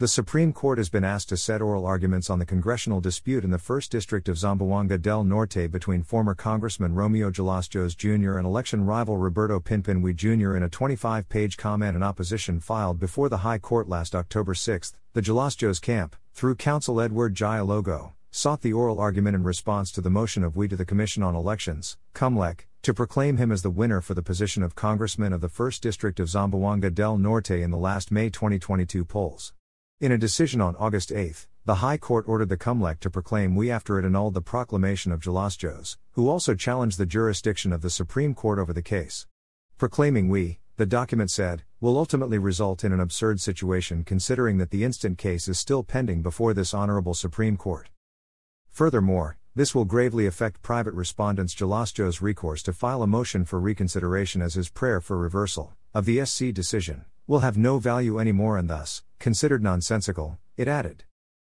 The Supreme Court has been asked to set oral arguments on the congressional dispute in the 1st District of Zamboanga del Norte between former Congressman Romeo Jalosjos Jr. and election rival Roberto Pinpin Uy Jr. in a 25 page comment in opposition filed before the High Court last October 6. The Jalosjos camp, through counsel Edward Gialogo, sought the oral argument in response to the motion of Uy to the Commission on Elections, COMELEC, to proclaim him as the winner for the position of Congressman of the 1st District of Zamboanga del Norte in the last May 2022 polls. In a decision on August 8, the High Court ordered the Comelec to proclaim Uy after it annulled the proclamation of Jalosjos, who also challenged the jurisdiction of the Supreme Court over the case. Proclaiming Uy, the document said, will ultimately result in an absurd situation considering that the instant case is still pending before this Honorable Supreme Court. Furthermore, this will gravely affect private respondents Jalosjos's recourse to file a motion for reconsideration as his prayer for reversal of the SC decision will have no value anymore and thus, considered nonsensical, it added.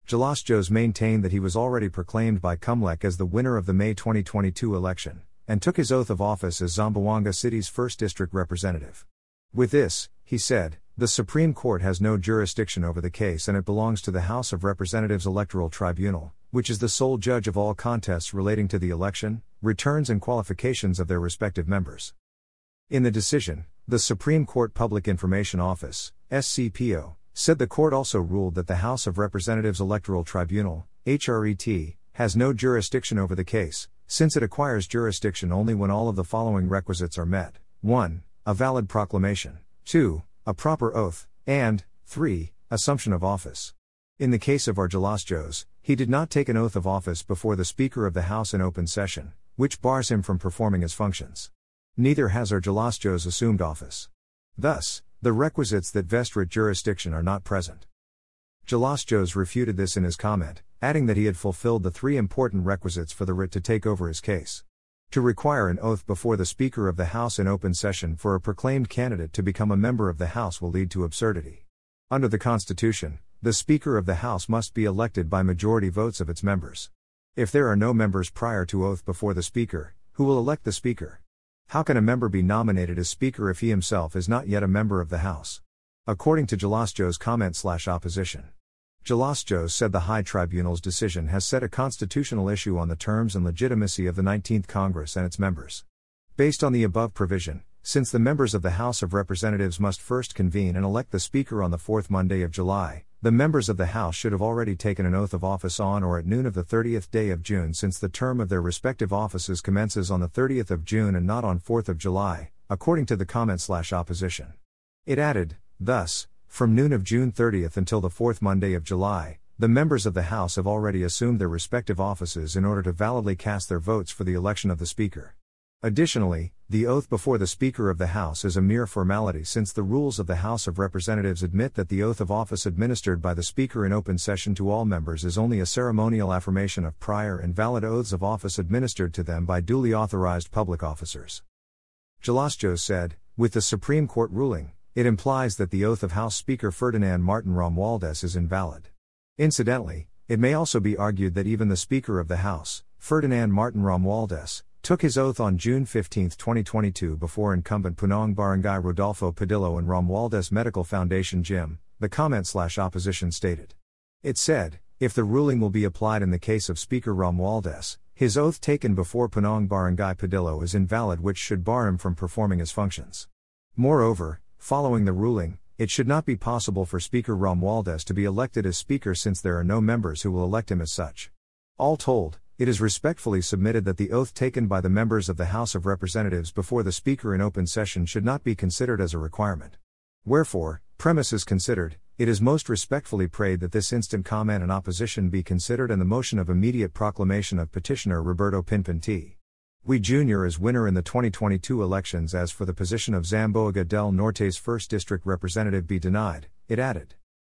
Jalosjos maintained that he was already proclaimed by Comelec as the winner of the May 2022 election, and took his oath of office as Zamboanga City's 1st District representative. With this, he said, the Supreme Court has no jurisdiction over the case and it belongs to the House of Representatives Electoral Tribunal, which is the sole judge of all contests relating to the election, returns, and qualifications of their respective members. In the decision, the Supreme Court Public Information Office, SCPO, said the court also ruled that the House of Representatives Electoral Tribunal, HRET, has no jurisdiction over the case, since it acquires jurisdiction only when all of the following requisites are met 1. A valid proclamation, 2. A proper oath, and 3. Assumption of office. In the case of Argelastos, he did not take an oath of office before the Speaker of the House in open session, which bars him from performing his functions. Neither has Argelastos assumed office. Thus, the requisites that vest writ jurisdiction are not present. Jalosjos refuted this in his comment, adding that he had fulfilled the three important requisites for the writ to take over his case. To require an oath before the Speaker of the House in open session for a proclaimed candidate to become a member of the House will lead to absurdity. Under the Constitution, the Speaker of the House must be elected by majority votes of its members. If there are no members prior to oath before the Speaker, who will elect the Speaker? How can a member be nominated as Speaker if he himself is not yet a member of the House? According to Jalosjos's comment slash opposition. Jalosjos's said the High Tribunal's decision has set a constitutional issue on the terms and legitimacy of the 19th Congress and its members. Based on the above provision, since the members of the House of Representatives must first convene and elect the Speaker on the fourth Monday of July, the members of the House should have already taken an oath of office on or at noon of the 30th day of June since the term of their respective offices commences on the 30th of June and not on 4th of July, according to the comment slash opposition. It added, thus, from noon of June 30th until the fourth Monday of July, the members of the House have already assumed their respective offices in order to validly cast their votes for the election of the Speaker. Additionally, the oath before the Speaker of the House is a mere formality since the rules of the House of Representatives admit that the oath of office administered by the Speaker in open session to all members is only a ceremonial affirmation of prior and valid oaths of office administered to them by duly authorized public officers. Jalosjos said, with the Supreme Court ruling, it implies that the oath of House Speaker Ferdinand Martin Romualdez is invalid. Incidentally, it may also be argued that even the Speaker of the House, Ferdinand Martin Romualdez, took his oath on June 15, 2022 before incumbent Punong Barangay Rodolfo Padillo and Romualdez Medical Foundation Gym, the comment slash opposition stated. It said, if the ruling will be applied in the case of Speaker Romualdez, his oath taken before Punong Barangay Padillo is invalid which should bar him from performing his functions. Moreover, following the ruling, it should not be possible for Speaker Romualdez to be elected as Speaker since there are no members who will elect him as such. All told, it is respectfully submitted that the oath taken by the members of the House of Representatives before the Speaker in open session should not be considered as a requirement. Wherefore, premises considered, it is most respectfully prayed that this instant comment and opposition be considered and the motion of immediate proclamation of petitioner Roberto Pinpin T. Uy Jr. as winner in the 2022 elections as for the position of Zamboanga del Norte's 1st District representative be denied, it added.